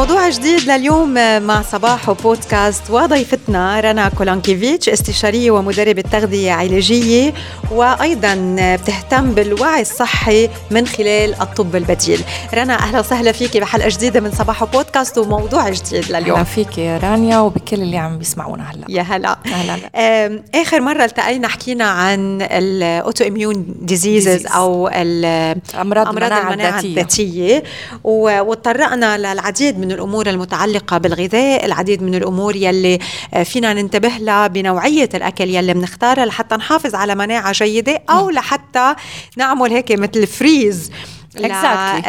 موضوع جديد لليوم مع صباح وبودكاست وضيفتنا رنا كولانكيفيتش استشارية ومدربة تغذية علاجية وأيضا بتهتم بالوعي الصحي من خلال الطب البديل. رنا أهلا وسهلا فيكي بحلقة جديدة من صباح وبودكاست وموضوع جديد لليوم. أهلا فيكي يا رانيا وبكل اللي عم بيسمعونا هلا. يا هلا. أهلا. آخر مرة التقينا حكينا عن ال autoimmune diseases أو أمراض المناعة الذاتية, الذاتية. وتطرقنا للعديد من الأمور المتعلقة بالغذاء العديد من الأمور يلي آه، فينا ننتبه لها بنوعية الأكل يلي بنختارها لحتى نحافظ على مناعة جيدة أو لحتى نعمل هيك مثل freeze exactly.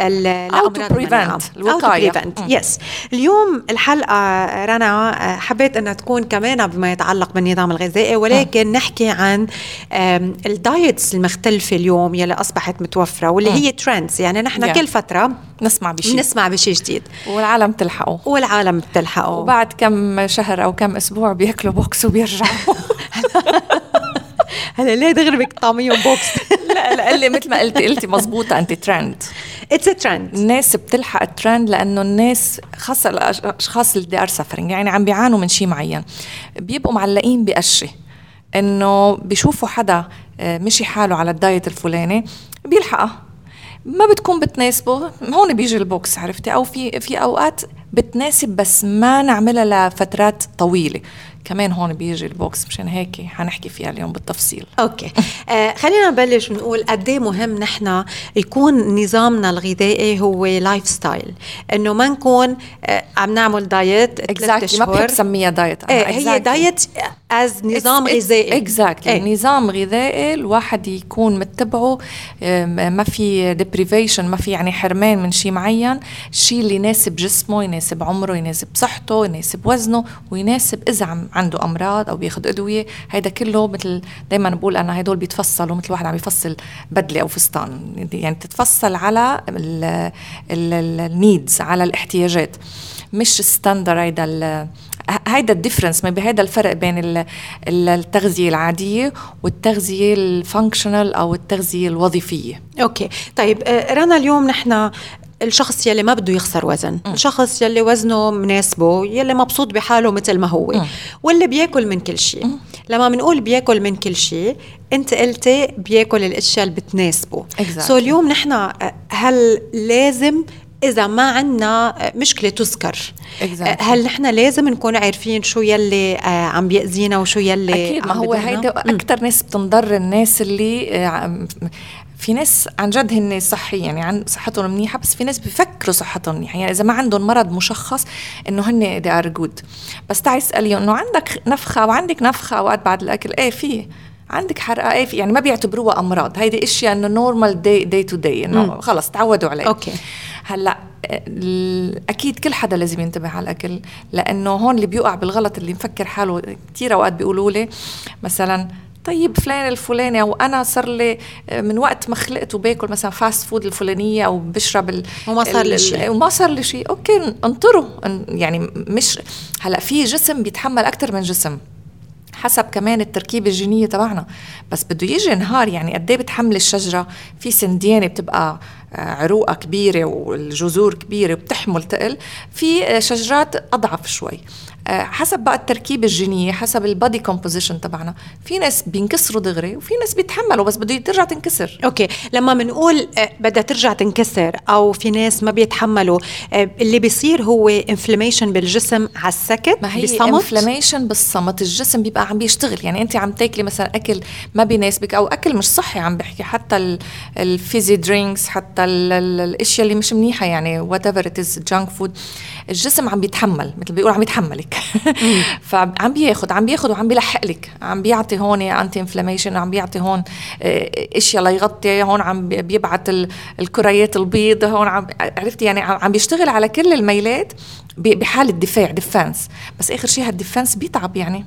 to prevent. الوقاية. yes اليوم الحلقة رنا حبيت أنها تكون كمان بما يتعلق بالنظام الغذائي ولكن م. نحكي عن ال diets المختلفة اليوم يلي أصبحت متوفرة واللي م. هي trends يعني نحن yeah. كل فترة نسمع بشيء نسمع بشيء جديد. والعالم تلحقه. والعالم بتلحقه. وبعد كم شهر أو كم أسبوع بياكلوا بوكس وبيرجعوا. هلا ليه دغري بدك طعميهم بوكس لا لا اللي مثل ما قلتي قلتي مزبوطه انت trend it's a trend الناس بتلحق الترند لأنه الناس خاصة الأشخاص اللي are suffering يعني عم بيعانوا من شيء معين. بيبقوا معلقين بقشة. إنه بيشوفوا حدا آه، مشي حاله على ال diet الفلاني بيلحقها ما بتكون بتناسبه. هون بيجي البوكس عرفتي؟ أو في في أوقات بتناسب بس ما نعملها لفترات طويلة. كمان هون بيجي البوكس مشان هيك حنحكي فيها اليوم بالتفصيل. أوكي. آه خلينا نبلش ونقول قد إيه مهم نحن يكون نظامنا الغذائي هو lifestyle إنه ما نكون آه عم نعمل diet exactly ما بحب سميها diet إيه exactly. هي diet is نظام غذائي. exactly exactly. نظام غذائي الواحد يكون متبعه ما في deprivation ما في يعني حرمان من شيء معين. الشيء اللي يناسب جسمه يناسب عمره يناسب صحته يناسب وزنه ويناسب إذا عم عنده أمراض أو بياخذ أدوية هيدا كله مثل دائما بقول أنا هدول بيتفصلوا مثل واحد عم يفصل بدلة أو فستان. يعني تتفصل على ال needs على الاحتياجات. مش standard هيدا هيدا ال difference ما هيدا الفرق بين التغذية العادية والتغذية ال functional أو التغذية الوظيفية. أوكي. طيب آه، رنا اليوم نحن الشخص يلي ما بده يخسر وزن م. الشخص يلي وزنه مناسبه يلي مبسوط بحاله مثل ما هو م. واللي بياكل من كل شيء لما بنقول بياكل من كل شيء انت قلتي بياكل الأشياء اللي بتناسبه exactly. so so اليوم نحن هل لازم إذا ما عندنا مشكلة تذكر exactly. هل نحن لازم نكون عارفين شو يلي آه، عم بيأذينا وشو يلي أكيد ما هو هيدا أكثر ناس بتنضر الناس اللي آه، في ناس عن جد هن صحي يعني عن صحتهم منيحة بس في ناس بفكروا صحتهم منيحة. يعني إذا ما عندهم مرض مشخص إنه هن they are good. بس تعي اسالي إنه عندك نفخة وعندك نفخة أوقات بعد الأكل؟ إيه في. عندك حرقة؟ إيه في. يعني ما بيعتبروها أمراض. هيدي أشياء إنه normal day day to day إنه خلص تعودوا عليه. أوكي. هلأ أكيد كل حدا لازم ينتبه على الأكل لأنه هون اللي بيوقع بالغلط اللي مفكر حاله كثير أوقات بيقولوا لي مثلا طيب فلان الفلاني أو أنا صار لي آه، من وقت ما خلقت وباكل مثلا fast food الفلانية أو بشرب ال وما صار لي شيء. وما صار لي شيء. أوكي انطروا. يعني مش هلأ في جسم بيتحمل أكثر من جسم حسب كمان التركيبة الجينية تبعنا. بس بده يجي نهار يعني قد إيه بتحمل الشجرة؟ في سنديانة بتبقى آه، عروقها كبيرة والجذور كبيرة وبتحمل تقل. في آه، شجرات أضعف شوي. حسب بقى التركيبه الجينية حسب ال body composition تبعنا. في ناس بينكسروا دغري وفي ناس بيتحملوا بس بده ترجع تنكسر. أوكي. لما بنقول آه، بدها ترجع تنكسر أو في ناس ما بيتحملوا آه، اللي بيصير هو inflammation بالجسم على السكت ما هي بصمت inflammation بالصمت. الجسم بيبقى عم بيشتغل. يعني انت عم تاكلي مثلا أكل ما بيناسبك أو أكل مش صحي عم بحكي حتى ال fizzy drinks حتى الأشياء اللي مش منيحة يعني whatever it is junk food الجسم عم بيتحمل مثل بيقول عم يتحملك. فعم بياخد عم بياخد وعم بيلحق لك. عم بيعطي هون انتي inflammation عم بيعطي هون آه، إشياء ليغطي هون عم بيبعت الكريات البيض هون عم عرفتي؟ يعني عم بيشتغل على كل الميلات بحالة دفاع defense بس آخر شيء هال defense بيتعب يعني.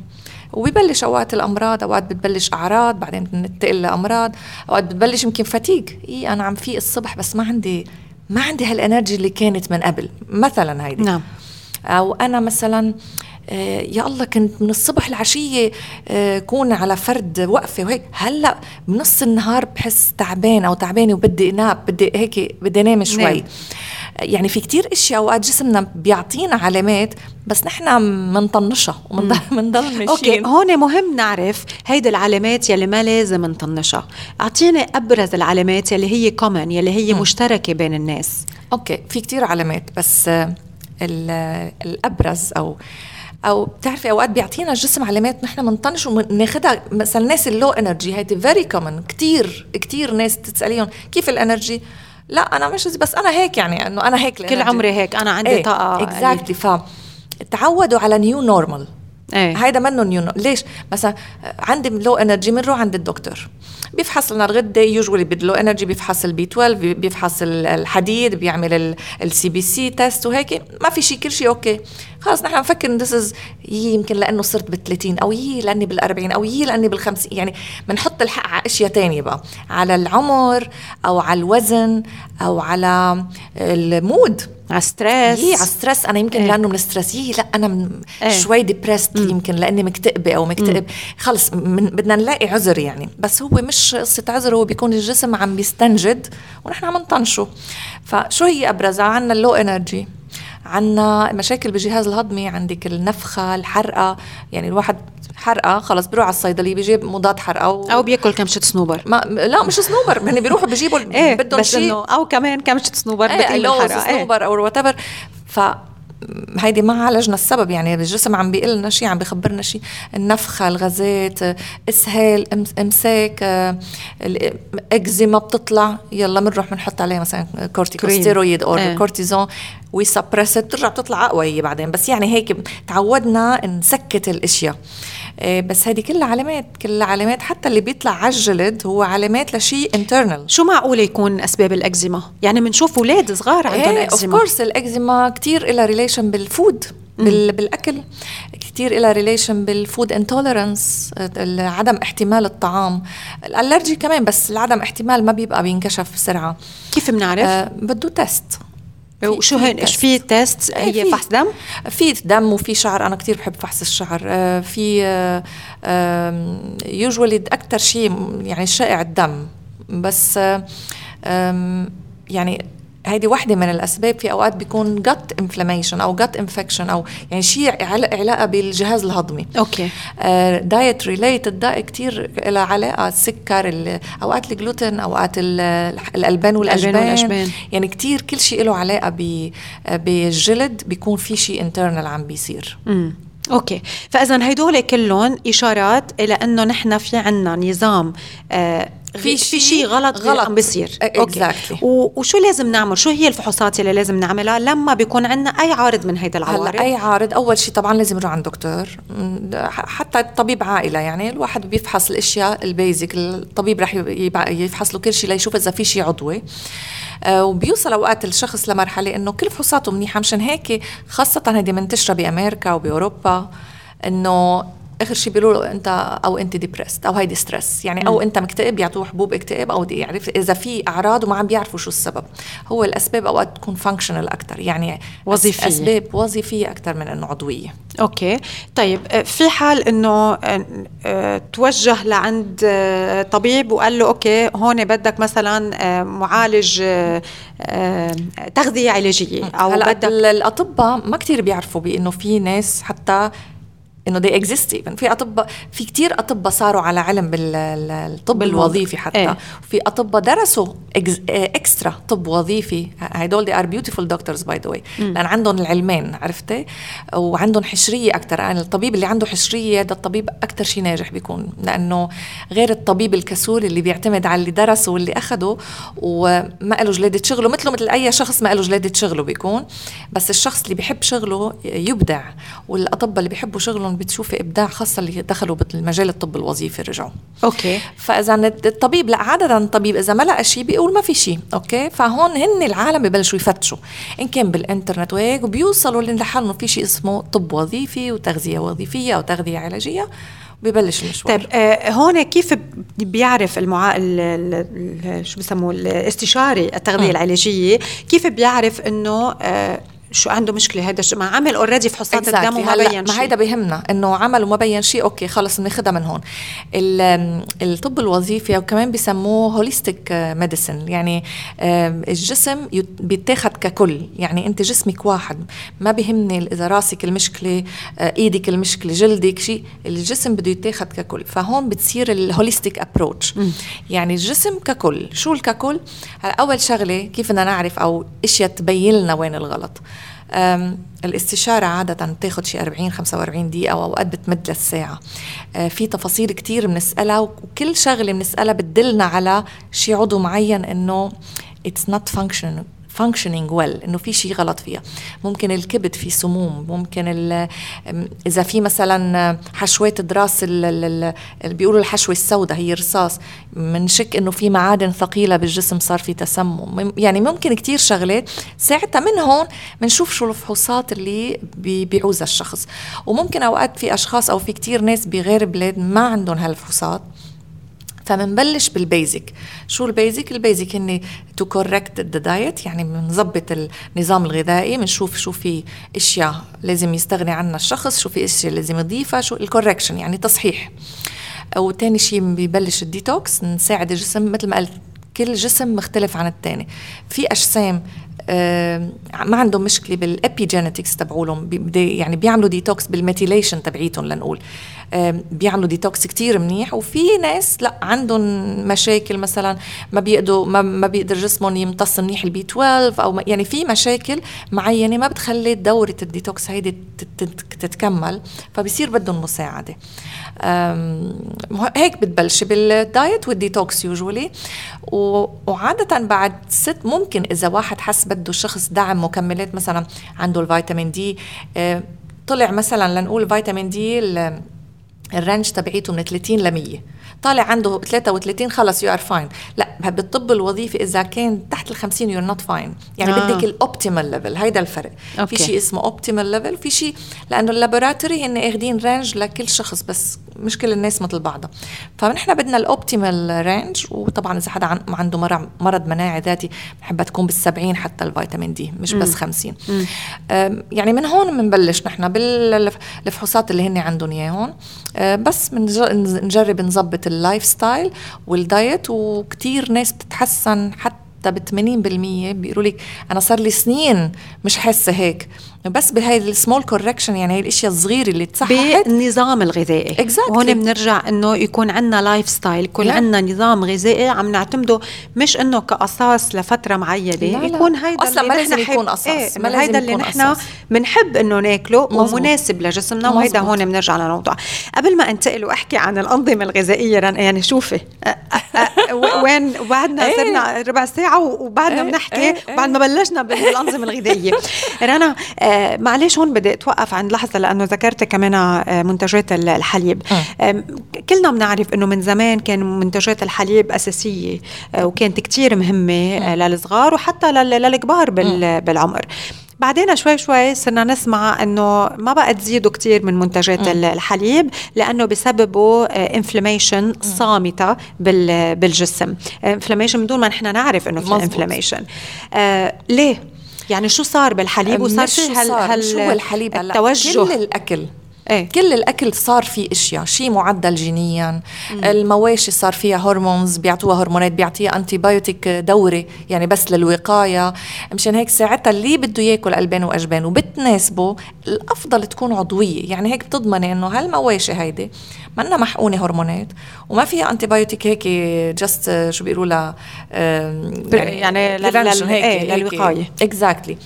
وبيبلش أوقات الأمراض أوقات بتبلش أعراض بعدين بننتقل لأمراض. أوقات بتبلش يمكن fatigue إي أنا عم فيق الصبح بس ما عندي ما عندي هال energy اللي كانت من قبل. مثلا هيدي. نعم. أو أنا مثلا آه، يا الله كنت من الصبح العشية آه، كون على فرد وقفة وهيك. هلأ بنص النهار بحس تعبان أو تعبانة وبدي أنام بدي هيك بدي أنام شوي. نعم. يعني في كتير إشياء اوقات جسمنا بيعطينا علامات بس نحن منطنشها ومنضل ماشيين. أوكي هون مهم نعرف هيدي العلامات يلي ما لازم نطنشها. أعطيني أبرز العلامات يلي هي common يلي هي. مشتركة بين الناس. أوكي في كتير علامات بس الأبرز أو أو بتعرفي أوقات بيعطينا الجسم علامات نحن بنطنش وناخذها مثلا الناس ال low energy هيدي very common كثير كثير ناس تسأليهم كيف ال energy لا أنا مش بس أنا هيك يعني إنه أنا هيك كل عمري هيك. أنا عندي إيه طاقة. exactly ف تعودوا على new normal إيه. هيدا منه new ليش؟ مثلا عندي low energy بنروح عند الدكتور. بيفحص لنا الغدة usually بال low energy بيفحص ال B 12 بيفحص الحديد بيعمل ال CBC test وهيك. ما في شيء كل شيء أوكي خلص نحن بنفكر إن this يمكن لأنه صرت بال 30 أو إيه لأني بال 40 أو إيه لأني بال 50 يعني بنحط الحق على أشياء ثانية بقى على العمر أو على الوزن أو على ال mood. على stress إيه على stress أنا يمكن إيه؟ لأنه من stress إيه لا أنا من إيه؟ شوي depressed يمكن لأني مكتئبة أو مكتئب. خلص بدنا نلاقي عذر يعني. بس هو مش قصة عذر هو بيكون الجسم عم بيستنجد ونحن عم نطنشه. فشو هي أبرزها؟ عندنا ال low energy عنا مشاكل بالجهاز الهضمي عندك النفخة الحرقة. يعني الواحد حرقة خلص بيروح على الصيدلية بيجيب مضاد حرقة و... أو بياكل كمشه صنوبر ما لا مش صنوبر هن بيروحوا بيجيبوا إيه بدهم شيء أو كمان كمشه صنوبر إيه بتقل الحرقة إيه. صنوبر or what ف هيدي ما عالجنا السبب يعني الجسم عم بيقول لنا شيء عم بخبرنا شيء النفخة الغازات إسهال إمساك الاكزيما بتطلع يلا بنروح بنحط عليها مثلا كورتيكوستيرويد أو آه. كورتيزون. we suppress بترجع بتطلع أقوى هي بعدين. بس يعني هيك تعودنا نسكت الأشياء. آه، بس هذه كلها علامات كلها علامات حتى اللي بيطلع على الجلد هو علامات لشيء internal شو معقول يكون أسباب الأكزيما؟ يعني بنشوف أولاد صغار عندهم أكزيما. of course الاكزيما كثير لها relation بال food بال بالأكل كثير لها relation بال food intolerance عدم احتمال الطعام. ال allergy كمان بس العدم احتمال ما بيبقى بينكشف بسرعة. كيف بنعرف؟ آه بده test وشو هين إيش في test هي في فحص دم؟ في دم وفي شعر. أنا كثير بحب فحص الشعر. آه، في usually أكثر شيء يعني شائع الدم. بس يعني هيدي وحدة من الأسباب في أوقات بيكون gut inflammation أو gut infection أو يعني شيء علاقة بالجهاز الهضمي. okay. diet related ده كثير لها علاقة السكر أوقات الجلوتين أوقات الألبان والأجبان. يعني كثير كل شيء له علاقة بالجلد بيكون في شيء internal عم بيصير. okay. فإذا هدول كلهم إشارات إلى إنه نحن في عنا نظام آه في في شيء غلط غلط. عم بيصير okay. exactly. وشو لازم نعمل؟ شو هي الفحوصات اللي لازم نعملها لما بيكون عندنا أي عارض من هيدا العوارض؟ أي عارض أول شيء طبعا لازم نروح عند دكتور. حتى طبيب عائلة يعني الواحد بيفحص الأشياء ال basic الطبيب رح يفحص له كل شيء ليشوف إذا في شيء عضوي. آه، وبيوصل أوقات الشخص لمرحلة إنه كل فحوصاته منيحة مشان هيك خاصة هيدي منتشرة بأمريكا وبأوروبا إنه آخر شيء بيقولوا له أنت أو أنت depressed أو هيدي stress يعني أو أنت مكتئب يعطوه حبوب اكتئاب أو يعرف إذا في أعراض وما عم بيعرفوا شو السبب. هو الأسباب أوقات تكون functional أكثر يعني وظيفية. أسباب وظيفية أكثر من إنه عضوية. okay. طيب آه، في حال إنه آه، توجه لعند آه، طبيب وقال له okay هون بدك مثلا معالج تغذية علاجية أو بدك الأطباء ما كثير بيعرفوا بإنه في ناس حتى إنه they exist even. في اطباء في كتير أطباء صاروا على علم بالطب الوظيفي حتى. إيه. في أطباء درسوا اكسترا طب وظيفي. هدول they are beautiful doctors by the way. لأن عندهم العلمين عرفتي؟ وعندهم حشرية أكثر يعني الطبيب اللي عنده حشرية ده الطبيب أكثر شيء ناجح بيكون. لأنه غير الطبيب الكسول اللي بيعتمد على اللي درسه واللي أخده وما له جلاده شغله مثله مثل أي شخص ما له جلاده شغله بيكون. بس الشخص اللي بيحب شغله يبدع والأطباء اللي بيحبوا شغلهم بتشوفي إبداع خاصة اللي دخلوا بالمجال الطب الوظيفي رجعوا. okay. فإذا الطبيب لا عادة الطبيب إذا ما لقى شيء بيقول ما في شيء okay؟ فهون هن العالم ببلشوا يفتشوا. إن كان بالإنترنت وهيك وبيوصلوا لحل إنه في شيء اسمه طب وظيفي وتغذية وظيفية أو تغذية علاجية ببلش المشوار. طيب آه هون كيف بيعرف المعا... شو بسموه الاستشاري التغذية العلاجية؟ كيف بيعرف إنه آه شو عنده مشكلة هذا ما عمل already فحوصات exactly. الدم وما بين شيء ما هيدا بيهمنا إنه عمل وما بين شيء okay خلص بناخذها من هون. الطب الوظيفي وكمان بيسموه holistic medicine يعني الجسم بيتاخد ككل. يعني أنت جسمك واحد ما بيهمني إذا راسك المشكلة آه، إيدك المشكلة جلدك شيء الجسم بده يتاخد ككل. فهون بتصير ال holistic approach يعني الجسم ككل. شو الككل؟ أول شغلة كيف بدنا نعرف أو إشياء تبين لنا وين الغلط. الاستشارة عادة بتاخد شي 40 45 دقيقة أو أوقات بتمد للساعة. أه، في تفاصيل كتير بنسألها وكل شغلة بنسألها بتدلنا على شي عضو معين إنه it's not functioning functioning well إنه في شيء غلط فيها. ممكن الكبد في سموم ممكن إذا في مثلا حشوات اللي بيقولوا الحشوة السوداء هي رصاص. بنشك إنه في معادن ثقيلة بالجسم صار في تسمم. يعني ممكن كتير شغلات ساعتها من هون بنشوف شو الفحوصات اللي بيعوزها الشخص. وممكن أوقات في أشخاص أو في كتير ناس بغير بلاد ما عندهم هالفحوصات. فبنبلش بالبيزك شو ال basic ال basic هن to correct the diet يعني بنظبط النظام الغذائي بنشوف شو في أشياء لازم يستغني عنها الشخص شو في أشياء لازم يضيفها شو ال correction يعني تصحيح. وتاني شيء بيبلش الديتوكس نساعد الجسم مثل ما قلت كل جسم مختلف عن الثاني في أجسام آه ما عندهم مشكلة بال epigenetics تبعولهم يعني بيعملوا detox بال methylation تبعيتهم لنقول. بيعملوا ديتوكس كتير منيح وفي ناس لا عندهم مشاكل مثلا ما بيقدروا ما, ما بيقدر جسمهم يمتص منيح ال B 12 أو يعني في مشاكل معينة ما بتخلي دورة الديتوكس هيدي تتكمل فبصير بدهم مساعدة. هيك بتبلش بال diet وال detox usually وعادة بعد ست ممكن إذا واحد حس بده شخص دعم مكملات مثلا عنده ال vitamin D طلع مثلا لنقول vitamin D ال range تبعيته من 30 ل 100 طالع عنده 33 خلص you are fine لا بالطب الوظيفي إذا كان تحت ال 50 you not fine يعني آه. بدك ال optimal level هيدا الفرق. okay. في شيء اسمه optimal level في شيء لأنه ال laboratory هن اخذين range لكل شخص بس مش كل الناس مثل بعضها. فنحن بدنا ال optimal range وطبعا إذا حدا عنده مرض مناعي ذاتي بحبها تكون بال70 حتى ال vitamin D مش بس 50 يعني من هون بنبلش نحن بالفحوصات اللي هن عندهم إياهم. آه، بس بنجرب نظبط ال lifestyle وال diet وكتير ناس بتتحسن حتى ب 80% بيقولوا لك أنا صار لي سنين مش حاسة هيك. بس بهاي ال small correction يعني هي الإشياء الصغيرة اللي تصححت. بالنظام الغذائي. Exactly. هون بنرجع إنه يكون عندنا lifestyle يكون عندنا نظام غذائي عم نعتمده مش إنه كأساس لفترة معينة لا لا. يكون هيدا أصلا ما لازم يكون أساس إيه ما لازم هيدا اللي نحن بنحب إنه ناكله ومناسب لجسمنا وهيدا هون بنرجع للموضوع قبل ما انتقل وأحكي عن الأنظمة الغذائية يعني شوفي وين بعدنا إيه. صرنا ربع ساعة وبعدنا إيه، بنحكي إيه، وبعد ما بلشنا بالأنظمة الغذائية. رنا آه، معلش هون بدي أتوقف عند لحظة لأنه ذكرت كمان آه، منتجات الحليب. آه. كلنا بنعرف إنه من زمان كان منتجات الحليب أساسية وكانت كتير مهمة للصغار وحتى للكبار بالعمر. بعدين شوي شوي صرنا نسمع إنه ما بقى تزيدوا كثير من منتجات م. الحليب لأنه بسببه inflammation صامتة بالجسم. inflammation بدون ما نحن نعرف إنه في inflammation آه ليه؟ يعني شو صار بالحليب وصار في هال, هال شو الحليب التوجه؟ كل الأكل. إيه؟ كل الأكل صار فيه إشياء شيء معدل جينيا. مم. المواشي صار فيها hormones بيعطوها هرمونات بيعطيها antibiotic دوري يعني بس للوقاية. مشان هيك ساعتها اللي بده ياكل ألبان وأجبان وبتناسبه الأفضل تكون عضوية. يعني هيك بتضمني إنه هالمواشي هيدي منا محقونة هرمونات وما فيها antibiotic هيك just شو بيقولوا لها يعني, يعني هيك للوقاية. exactly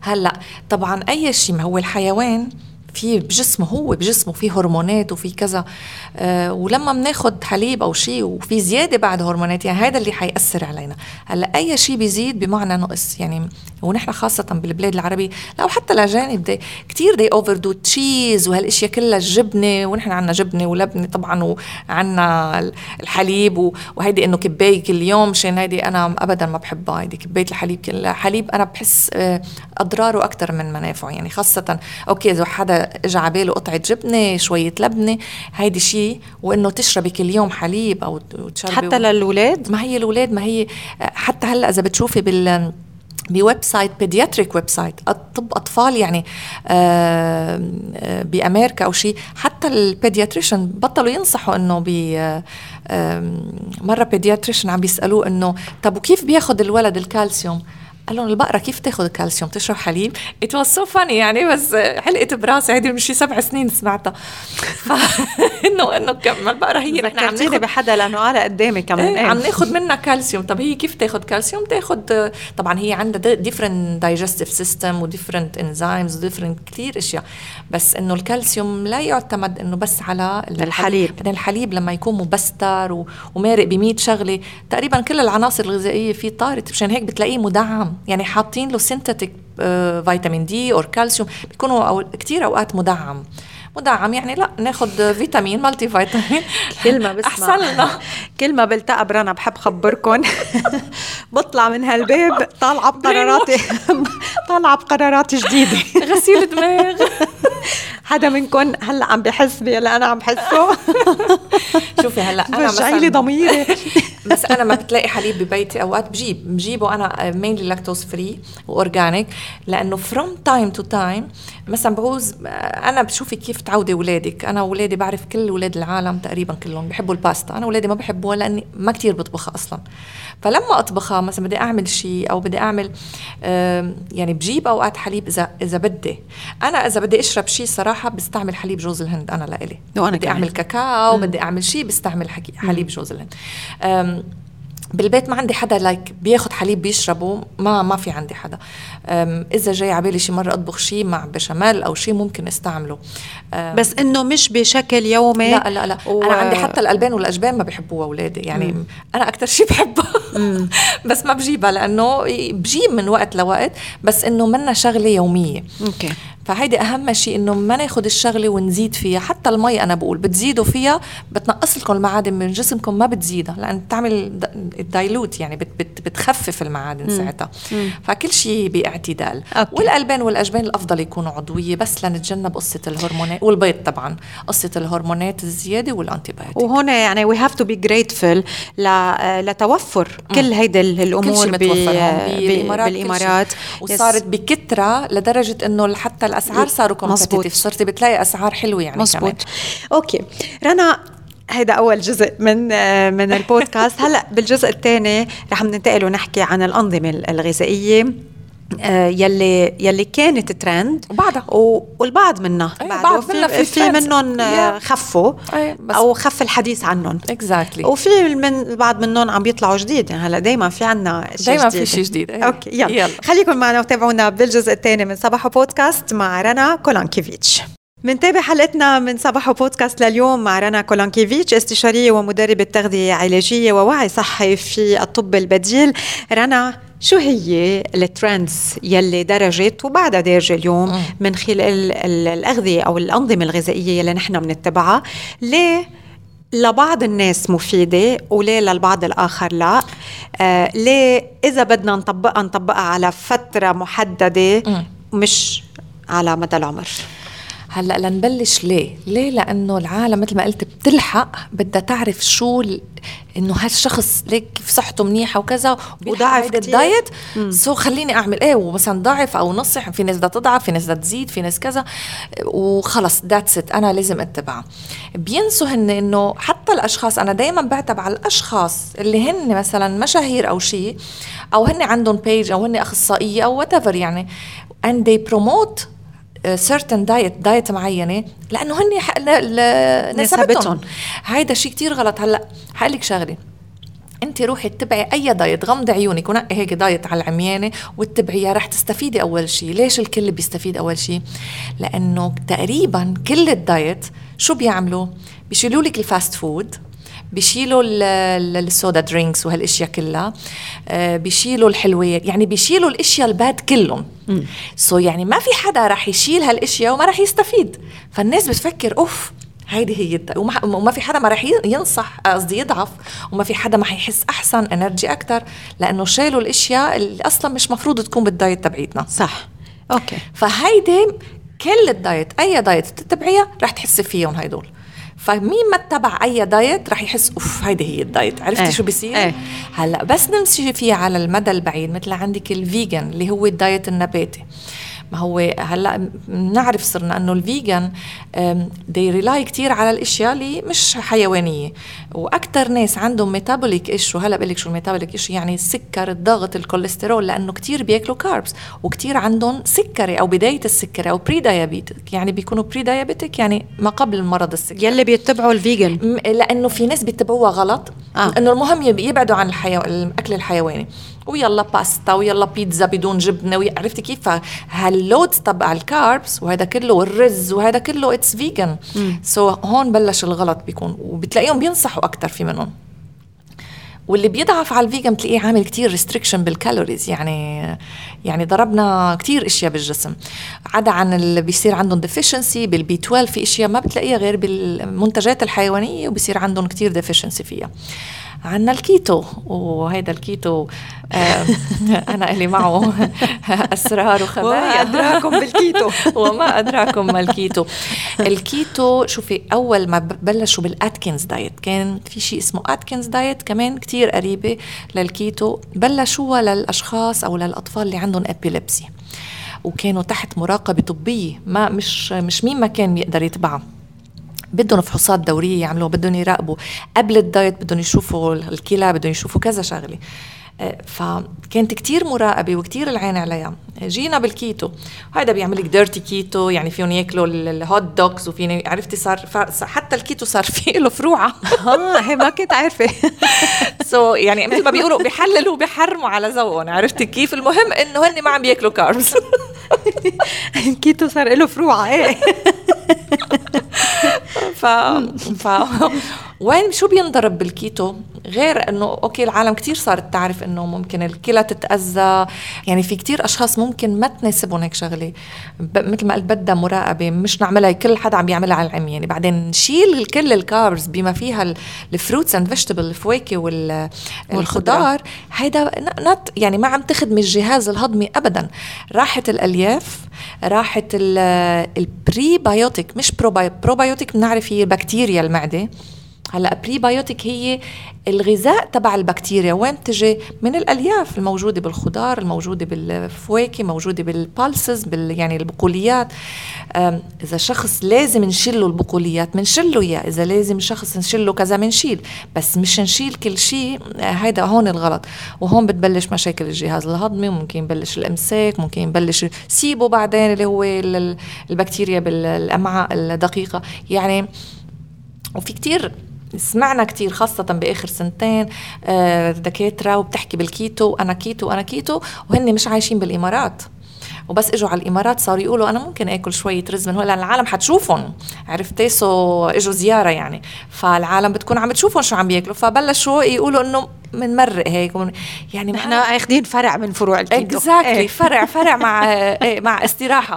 هلأ طبعا أي شيء ما هو الحيوان في بجسمه هو بجسمه في هرمونات وفي كذا. آه ولما بناخد حليب أو شيء وفي زيادة بعد هرمونات يعني هذا اللي حيأثر علينا. هلأ أي شيء بيزيد بمعنى نقص يعني ونحن خاصة بالبلاد العربية لا وحتى الأجانب they كتير they overdo cheese وهالأشياء كلها الجبنة ونحن عنا جبنة ولبنة طبعا وعنا الحليب وهيدي إنه كباية كل يوم مشان هيدي أنا ابدا ما بحبها هيدي كباية الحليب الحليب أنا بحس آه، أضراره أكثر من منافعه يعني خاصة أوكي إذا حدا اجى على باله قطعة جبنة شوية لبنة هيدي شيء وإنه تشربي كل يوم حليب أو تشربي حتى و... للولاد؟ ما هي الأولاد ما هي آه، حتى هلأ إذا بتشوفي بال website pediatric website طب أطفال يعني آه، آه، بأمريكا أو شيء حتى ال pediatrician بطلوا ينصحوا إنه ب مرة pediatrician عم بيسألوه إنه طب وكيف بياخذ الولد الكالسيوم؟ قال لهم البقرة كيف تاخذ الكالسيوم تشرب حليب؟ it was so funny يعني بس علقت براسي هيدي من شي سبع سنين سمعتها. انه إنه البقرة هي نحن عم ناخذ بحدا لأنه قال قدامي كمان. إيه عم ناخذ منها كالسيوم. طب هي كيف تاخذ كالسيوم؟ تاخذ طبعا هي عندها different digestive system و different enzymes و different كثير أشياء. بس إنه الكالسيوم لا يعتمد إنه بس على الحليب. يعني الحليب لما يكون مبستر ومارق ب شغلة. تقريبا كل العناصر الغذائية فيه طارت مشان هيك بتلاقيه مدعم. يعني حاطين له synthetic فيتامين دي أو كالسيوم بيكونوا أو كثير أوقات مدعم. مدعم يعني لا ناخذ فيتامين مالتي فيتامين كلمة بسمع. أحسن لنا كلمة بلتقى برنا بحب خبركم بطلع من هالباب طالعة بقراراتي طالعة بقرارات جديدة. غسيل دماغ. حدا منكم هلأ عم بحس باللي أنا عم بحسه. شوفي هلأ أنا مثلا. لي ضميري. بس أنا ما بتلاقي حليب ببيتي. أوقات بجيب بجيبه أنا مينلي لاكتوز فري و organic لأنه from time to time مثلا بعوز أنا بشوفي كيف تعودي أولادك. أنا اولادي بعرف كل أولاد العالم تقريبا كلهم بحبوا الباستا. أنا اولادي ما بحبوها لأني ما كتير بطبخها أصلا. فلما أطبخها مثلا بدي أعمل شيء أو بدي أعمل يعني بجيب أوقات حليب إذا إذا بدي. أنا إذا بدي أشرب شيء صراحة بستعمل حليب جوز الهند أنا لإلي. وأنا بدي أعمل كاكاو بدي أعمل شيء بستعمل حليب جوز الهند. um, بالبيت ما عندي حدا like بياخد حليب بيشربه ما ما في عندي حدا. إذا جاي على بالي شي مرة أطبخ شيء مع بشاميل أو شيء ممكن أستعمله. بس إنه مش بشكل يومي؟ لا لا لا. و... أنا عندي حتى الألبان والأجبان ما بحبوها أولادي يعني مم. أنا أكثر شيء بحبها. بس ما بجيبها لأنه بجيب من وقت لوقت بس إنه منا شغلة يومية. أوكي. فهيدي أهم شيء إنه ما ناخذ الشغلة ونزيد فيها. حتى المي أنا بقول بتزيدوا فيها بتنقص لكم المعادن من جسمكم ما بتزيدها. لأن بتعمل ال dilute يعني بت بت بتخفف المعادن ساعتها. فكل شيء باعتدال. أوكي. والألبان والأجبان الأفضل يكونوا عضوية بس لنتجنب قصة الهرمونات والبيض طبعا قصة الهرمونات الزيادة وال antibiotic. وهون يعني we have to be grateful لتوفر كل هيدي الأمور بالإمارات, بالإمارات. وصارت بكثره لدرجة إنه حتى الأسعار صاروا competitive صرتي بتلاقي أسعار حلوة يعني مزبوط. كمان. أوكي. رنا هيدا أول جزء من من البودكاست. هلأ بالجزء الثاني رح ننتقل ونحكي عن الأنظمة الغذائية آه، يلي يلي كانت ترند. وبعدها. والبعض منها. أيه بعد في, في, في منهم آه، خفوا. أيه أو خف الحديث عنهم. exactly exactly. وفي من بعض منهم عم بيطلعوا جديد. يعني هلأ دائما في عنا شيء دائما في شيء جديد. أيه. أوكي يلا. يلا. خليكم معنا وتابعونا بالجزء الثاني من صباح بودكاست مع رنا كولانكيفيتش. منتابع حلقتنا من صباح بودكاست لليوم مع رنا كولانكيفيتش استشارية ومدربة تغذية علاجية ووعي صحي في الطب البديل. رنا شو هي ال trends يلي درجت وبعدها دارجه اليوم من خلال الأغذية أو الأنظمة الغذائية اللي نحن بنتبعها ليه لبعض الناس مفيدة وليه للبعض الآخر لا؟ آه ليه إذا بدنا نطبقها نطبقها على فترة محددة مش على مدى العمر؟ هلأ لنبلش ليه؟ ليه؟ لأنه العالم مثل ما قلت بتلحق بدها تعرف شو إنه هالشخص ليك كيف صحته منيحة وكذا وضعف ال diet؟ so خليني أعمل إيه؟ ومثلا ضعف أو نصح في ناس بدها تضعف في ناس بدها تزيد في ناس كذا. وخلص that's it أنا لازم اتبعها بينسوا هن إنه حتى الأشخاص أنا دائما بعتب على الأشخاص اللي هن مثلا مشاهير أو شيء أو هن عندهم page أو هن أخصائية أو what يعني. And they promote certain diet diet معينة لأنه هن نسبتهم. هيدا شيء كتير غلط. هلأ حقول لك شغلة. انت روحي اتبعي أي diet غمضي عيونك. ونقي هيك دايت على العميانة واتبعيها. رح تستفيدي أول شيء ليش الكل بيستفيد أول شيء لأنه تقريبا كل ال diet شو بيعملوا؟ بيشيلوا لك ال fast food بيشيلوا ال soda drinks وهالأشياء كلها. آه، بيشيلوا الحلويات يعني بيشيلوا الأشياء ال bad كلهم. so يعني ما في حدا رح يشيل هالأشياء وما رح يستفيد. فالناس بتفكر أوف هيدي هي وما, وما في حدا ما رح ينصح قصدي يضعف وما في حدا ما حيحس أحسن energy أكثر لأنه شالوا الأشياء اللي أصلا مش مفروض تكون بال diet تبعيتنا. صح. okay. فهيدي كل ال diet أي diet تتبعيها رح تحسي فيهم هدول فمين ما اتبع أي diet رح يحس أوف هيدي هي ال diet عرفتي إيه. شو بيصير إيه. هلأ بس نمشي فيه على المدى البعيد مثل عندك ال vegan اللي هو ال diet النباتي ما هو هلأ بنعرف صرنا إنه ال vegan they rely كثير على الأشياء اللي مش حيوانية. وأكثر ناس عندهم metabolic issue هلأ بقول لك شو ال metabolic issue يعني السكر الضغط الكوليسترول لأنه كثير بياكلوا carbs وكثير عندهم سكري أو بداية السكري أو prediabetic يعني بيكونوا prediabetic يعني ما قبل مرض السكر يلي بيتبعوا ال vegan لأنه في ناس بيتبعوها غلط. آه. إنه المهم يب- يبعدوا عن الحيو... الأكل الحيواني. ويلا باستا ويلا بيتزا بدون جبنة عرفتي كيف؟ فهال load تبع ال carbs وهذا كله والرز وهذا كله it's vegan so هون بلش الغلط بيكون وبتلاقيهم بينصحوا أكثر في منهم. واللي بيضعف على ال vegan بتلاقيه عامل كتير restriction بال calories يعني يعني ضربنا كتير إشياء بالجسم. عدا عن اللي بيصير عندهم deficiency بال B 12 في إشياء ما بتلاقيها غير بالمنتجات الحيوانية وبصير عندهم كتير deficiency فيها. عنا الكيتو وهيدا الكيتو آه أنا اللي معه أسرار وما وخبايا أدراكم بالكيتو. وما أدراكم ما ال keto. ال keto شوفي أول ما بلشوا بال Atkins diet كان في شيء اسمه Atkins diet كمان كتير قريبة للكيتو بلشوها للأشخاص أو للأطفال اللي عندهم epilepsy وكانوا تحت مراقبة طبية ما مش مش مين ما كان يقدر يتبعها. بدهم فحوصات دورية يعملوها بدهم يراقبوا. قبل ال diet بدهم يشوفوا الكلى بدهم يشوفوا كذا شغلة. آه، فكانت كتير مراقبة وكتير العين عليها. جينا بالكيتو. هذا بيعمل لك dirty keto يعني فيهم ياكلوا ال- ال hot dogs وفيني عرفتي صار حتى الكيتو صار فيه له فروعة. آه هي ما كنت عارفة. so, يعني مثل ما بيقولوا بيحللوا وبيحرموا على ذوقهم. عرفتي كيف؟ المهم إنه هن ما عم بياكلوا carbs الكيتو صار له فروعة إيه. ف... ف... وين شو بينضرب بالكيتو؟ غير إنه okay العالم كتير صارت تعرف إنه ممكن الكلى تتأذى. يعني في كتير أشخاص ممكن ما تناسبهم هيك شغلة. مثل ما قلت بدها مراقبة. مش نعملها كل حدا عم يعملها على العمي يعني بعدين نشيل كل ال carbs بما فيها ال fruits and vegetable الفواكه وال... والخضار هيدا not يعني ما عم تخدم الجهاز الهضمي ابدا. راحت الألياف راحت ال prebiotic مش probi- probiotic بنعرف هي بكتيريا المعدة. هلا prebiotic هي الغذاء تبع البكتيريا. وين بتجي؟ من الألياف الموجودة بالخضار الموجودة بالفواكه موجودة بال pulses بال يعني البقوليات. إذا شخص لازم نشيل له البقوليات بنشيل له إياه. إذا لازم شخص نشيل له كذا بنشيل بس مش نشيل كل شيء هيدا هون الغلط. وهون بتبلش مشاكل الجهاز الهضمي وممكن يبلش الامساك ممكن يبلش SIBO بعدين اللي هو البكتيريا بالامعاء الدقيقة. يعني وفي كتير سمعنا كتير خاصة بآخر سنتين دكاترة وبتحكي بالكيتو أنا كيتو أنا كيتو وهن مش عايشين بالإمارات. وبس إجوا على الإمارات صاروا يقولوا أنا ممكن آكل شوية رز من هون لأن العالم حتشوفهم. عرفتي؟ so إجوا زيارة يعني. فالعالم بتكون عم تشوفهم شو عم بياكلوا. فبلشوا يقولوا إنه بنمرق هيك يعني نحن أخذين فرع من فروع ال keto exactly. فرع فرع مع إيه مع استراحة.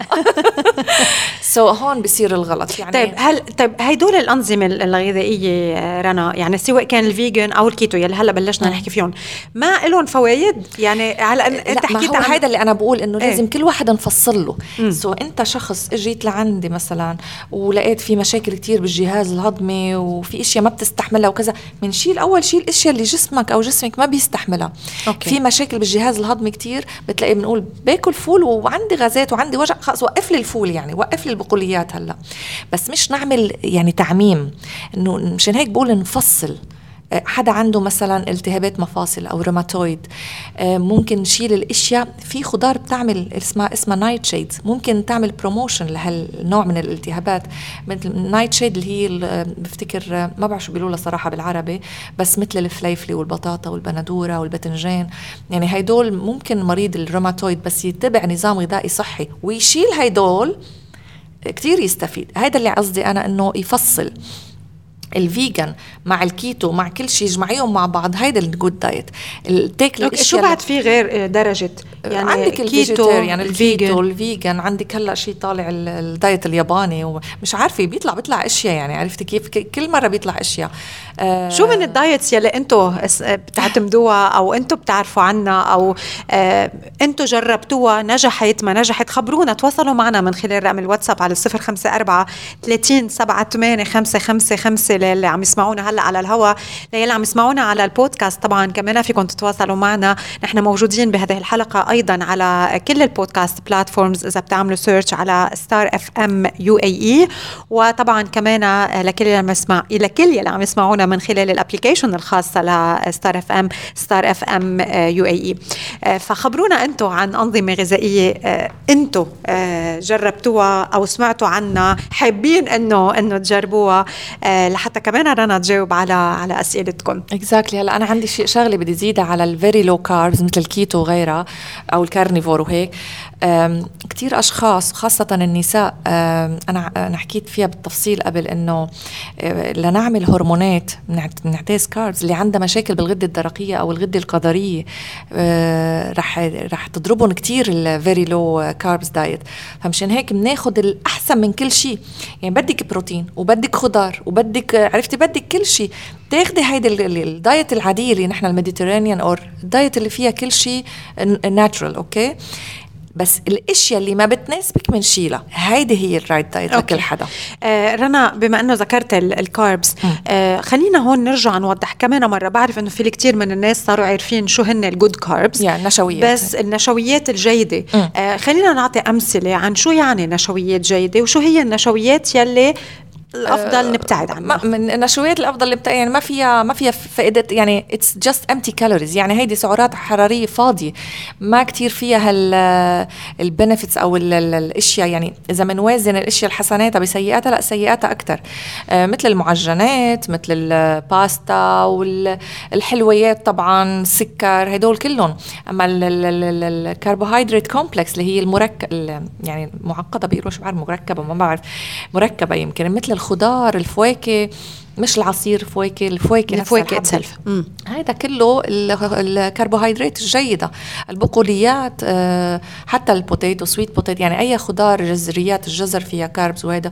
so هون بصير الغلط. يعني طيب هل طيب هدول الأنظمة الغذائية رنا يعني سواء كان ال vegan أو الكيتو يلي هلأ بلشنا نحكي فيهم ما لهم فوائد يعني على ان أنت حكيت عن هذا اللي أنا بقول إنه إيه. لازم كل واحد نفصل له. so أنت شخص إجيت لعندي مثلا ولقيت في مشاكل كتير بالجهاز الهضمي وفي إشياء ما بتستحملها وكذا بنشيل أول شيء الإشياء اللي جسمك أو جسمك ما بيستحملها. okay. في مشاكل بالجهاز الهضمي كتير بتلاقي بنقول باكل فول وعندي غازات وعندي وجع خلص وقف لي الفول يعني وقف لي البقوليات هلا. بس مش نعمل يعني تعميم إنه مشان هيك بقول نفصل. حدا عنده مثلا التهابات مفاصل أو روماتويد ممكن نشيل الأشياء. في خضار بتعمل اسمها اسمها nightshades ممكن تعمل promotion لهالنوع من الالتهابات. مثل nightshade اللي هي بفتكر ما بعرف شو بيقولوا صراحة بالعربي بس مثل الفليفله والبطاطا والبندورة والباذنجان يعني هيدول ممكن مريض الروماتويد بس يتبع نظام غذائي صحي. ويشيل هيدول كتير يستفيد. هذا اللي قصدي أنا إنه يفصل. ال vegan مع الكيتو مع كل شيء اجمعيهم مع بعض. هيدا ال good diet تاكل الأشياء شو بعد في غير درجة؟ يعني عندك الكيتو يعني الكيتو ال vegan. عندك هلأ شيء طالع ال diet الياباني ومش عارفة بيطلع بيطلع أشياء يعني عرفتي كيف؟ كل مرة بيطلع أشياء. آه شو من ال diets يلي أنتم بتعتمدوها أو أنتم بتعرفوا عنها أو آه أنتم جربتوها نجحت ما نجحت؟ خبرونا تواصلوا معنا من خلال رقم الواتساب على 054 30 78 555 للي عم يسمعونا هلا على الهوا. للي عم يسمعونا على البودكاست. طبعا كمان فيكم تتواصلوا معنا. نحن موجودين بهذه الحلقة أيضا على كل البودكاست platforms إذا بتعملوا search على Star FM UAE وطبعا كمان لكل اللي عم يسمع لكل اللي عم يسمعونا من خلال ال application الخاصة ل Star FM Star FM UAE فخبرونا أنتم عن أنظمة غذائية أنتم جربتوها أو سمعتوا عنها حابين انه إنه تجربوها لحتى كمان رنا تجاوب على على أسئلتكم. exactly هلا أنا عندي شيء شغلة بدي زيدها على ال very low carbs مثل الكيتو وغيرها أو ال carnivore وهيك. كثير أشخاص خاصة النساء أنا أنا حكيت فيها بالتفصيل قبل إنه أه، لنعمل هرمونات بنعتاز carbs اللي عندها مشاكل بالغده الدرقية أو الغده الكظرية أه، رح رح تضربهم كثير ال very low carbs diet فمشان هيك بناخذ الأحسن من كل شيء يعني بدك بروتين وبدك خضار وبدك عرفتي؟ بدك كل شيء بتاخذي هيدي ال diet العادية اللي نحن ال Mediterranean or ال diet اللي فيها كل شيء natural okay بس الاشياء اللي ما بتناسبك بنشيلها هيدي هي ال right diet لكل حدا. آه رنا بما إنه ذكرت ال carbs آه خلينا هون نرجع نوضح. كمان مرة بعرف إنه في كثير من الناس صاروا عارفين شو هن ال good carbs يعني النشويات. بس النشويات الجيدة. آه خلينا نعطي أمثلة عن شو يعني نشويات جيدة وشو هي النشويات يلي الأفضل نبتعد عنها من النشويات الأفضل نبتعد يعني ما فيها ما فيها فائدة يعني it's just empty calories يعني هيدي سعرات حرارية فاضية. ما كتير فيها ال benefits أو ال ال الأشياء. يعني إذا بنوازن الأشياء الحسناتها بسيئاتها لا سيئاتها أكثر آه مثل المعجنات مثل الباستا والحلويات طبعا السكر هدول كلهم. أما الكربوهيدرات complex اللي هي المركب يعني معقدة بيقولوا شو بعرف مركبة ما بعرف مركبة يمكن مثل الخضار الفواكه مش العصير الفواكه الفواكه الفواكه itself هذا كله الكربوهيدرات الجيدة البقوليات آه، حتى ال potato sweet potato يعني أي خضار جزريات الجزر فيها carbs وهذا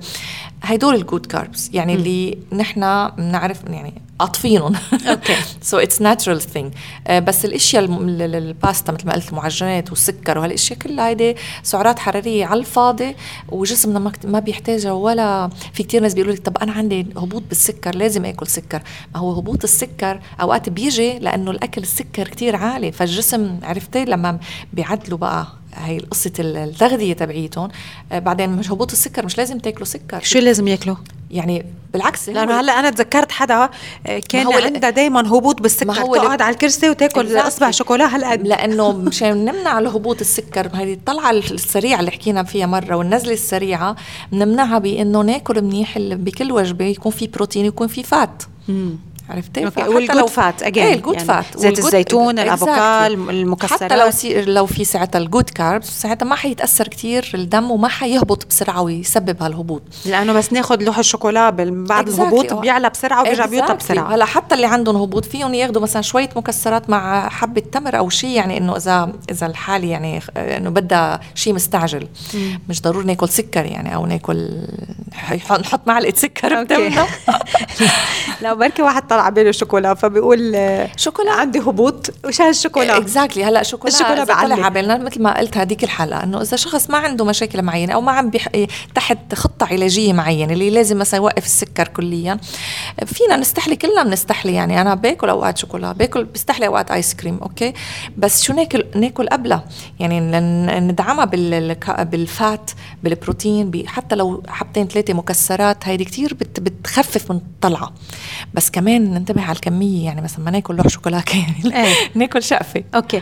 هدول ال good carbs يعني اللي نحن بنعرف يعني قاطفينهم okay. So it's natural thing بس الأشياء الباستا مثل ما قلت المعجنات والسكر وهالأشياء كلها هيدي سعرات حرارية على الفاضي وجسمنا ما بيحتاجها ولا في كثير ناس بيقولوا لي طب أنا عندي هبوط بالسكر لازم آكل سكر. ما هو هبوط السكر أوقات بيجي لأنه الأكل السكر كثير عالي فالجسم عرفتي لما بيعدلوا بقى هي قصة التغذية تبعيتهم. آه، بعدين مش هبوط السكر مش لازم تاكلوا سكر. شو لازم ياكلوا؟ يعني بالعكس لأنه هلأ أنا تذكرت حدا آه، كان عندها دائما هبوط بالسكر ما هو تقعد على الكرسي وتاكل أصبع شوكولا هالقد لأنه مشان نمنع الهبوط السكر هذه الطلعه السريعة اللي حكينا فيها مرة والنزلة السريعة بنمنعها بإنه ناكل منيح بكل وجبة يكون في بروتين يكون في fat. مم. عرفتي؟ okay وال good fat again إيه ال good يعني. fat. زيت الزيتون الافوكادو المكسرات حتى لو so في ساعتها ال good carbs ساعتها ما حيتأثر كثير الدم وما حيهبط بسرعة ويسبب هالهبوط. لأنه بس ناخذ لوح الشوكولا بعد الهبوط بيعلى بسرعة وبيرجع بيوطى بسرعة. هلا حتى اللي عندهم هبوط فيهم ياخذوا مثلا شوية مكسرات مع حبة تمر أو شيء يعني إنه اذا إذا الحالة يعني إنه بدها شيء مستعجل. مم. مش ضروري ناكل سكر يعني أو ناكل نحط معلقة سكر بتمنا. لا بركي واحد طلع باله شوكولا فبيقول شوكولا؟ عندي هبوط وش هالشوكولا اكزاكتلي هلا شوكولا الشوكولا طلع على بالنا مثل ما قلت هذيك الحلقة إنه إذا شخص ما عنده مشاكل معينة أو ما عم بيح... تحت خطة علاجية معينة اللي لازم مثلا يوقف السكر كليا فينا نستحلي كلنا بنستحلي يعني. أنا باكل أوقات شوكولا باكل بستحلي أوقات ice cream okay؟ بس شو ناكل ناكل قبلها؟ يعني ندعمها بال... بال fat بالبروتين حتى لو حبتين ثلاثة مكسرات هيدي كتير بت... بتخفف من الطلعه بس كمان ننتبه على الكمية يعني مثلا ما ناكل لوح شوكولاتة يعني إيه. ناكل شقفة. okay.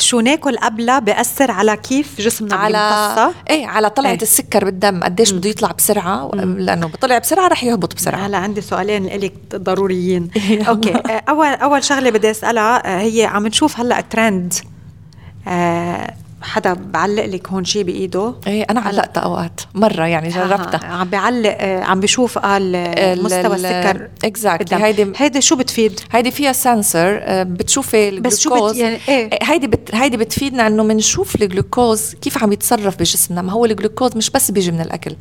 شو ناكل قبلها بيأثر على كيف جسمنا على إيه على طلعة إيه. السكر بالدم قديش بده يطلع بسرعة. لأنه بطلع بسرعة رح يهبط بسرعة. هلا عندي سؤالين لك ضروريين. أوكي. أول أول شغلة بدي أسألها هي عم نشوف هلأ ترند حدا بعلق لك هون شيء بإيده؟ إيه أنا علقتها أوقات مرة يعني جربتها. آه عم بيعلق آه عم بيشوف قال آه مستوى السكر exactly هيدي هيدي شو بتفيد؟ هيدي فيها sensor آه بتشوفي بس شو بت يعني إيه. هيدي بت هيدي بتفيدنا إنه بنشوف الجلوكوز كيف عم يتصرف بجسمنا. ما هو الجلوكوز مش بس بيجي من الأكل.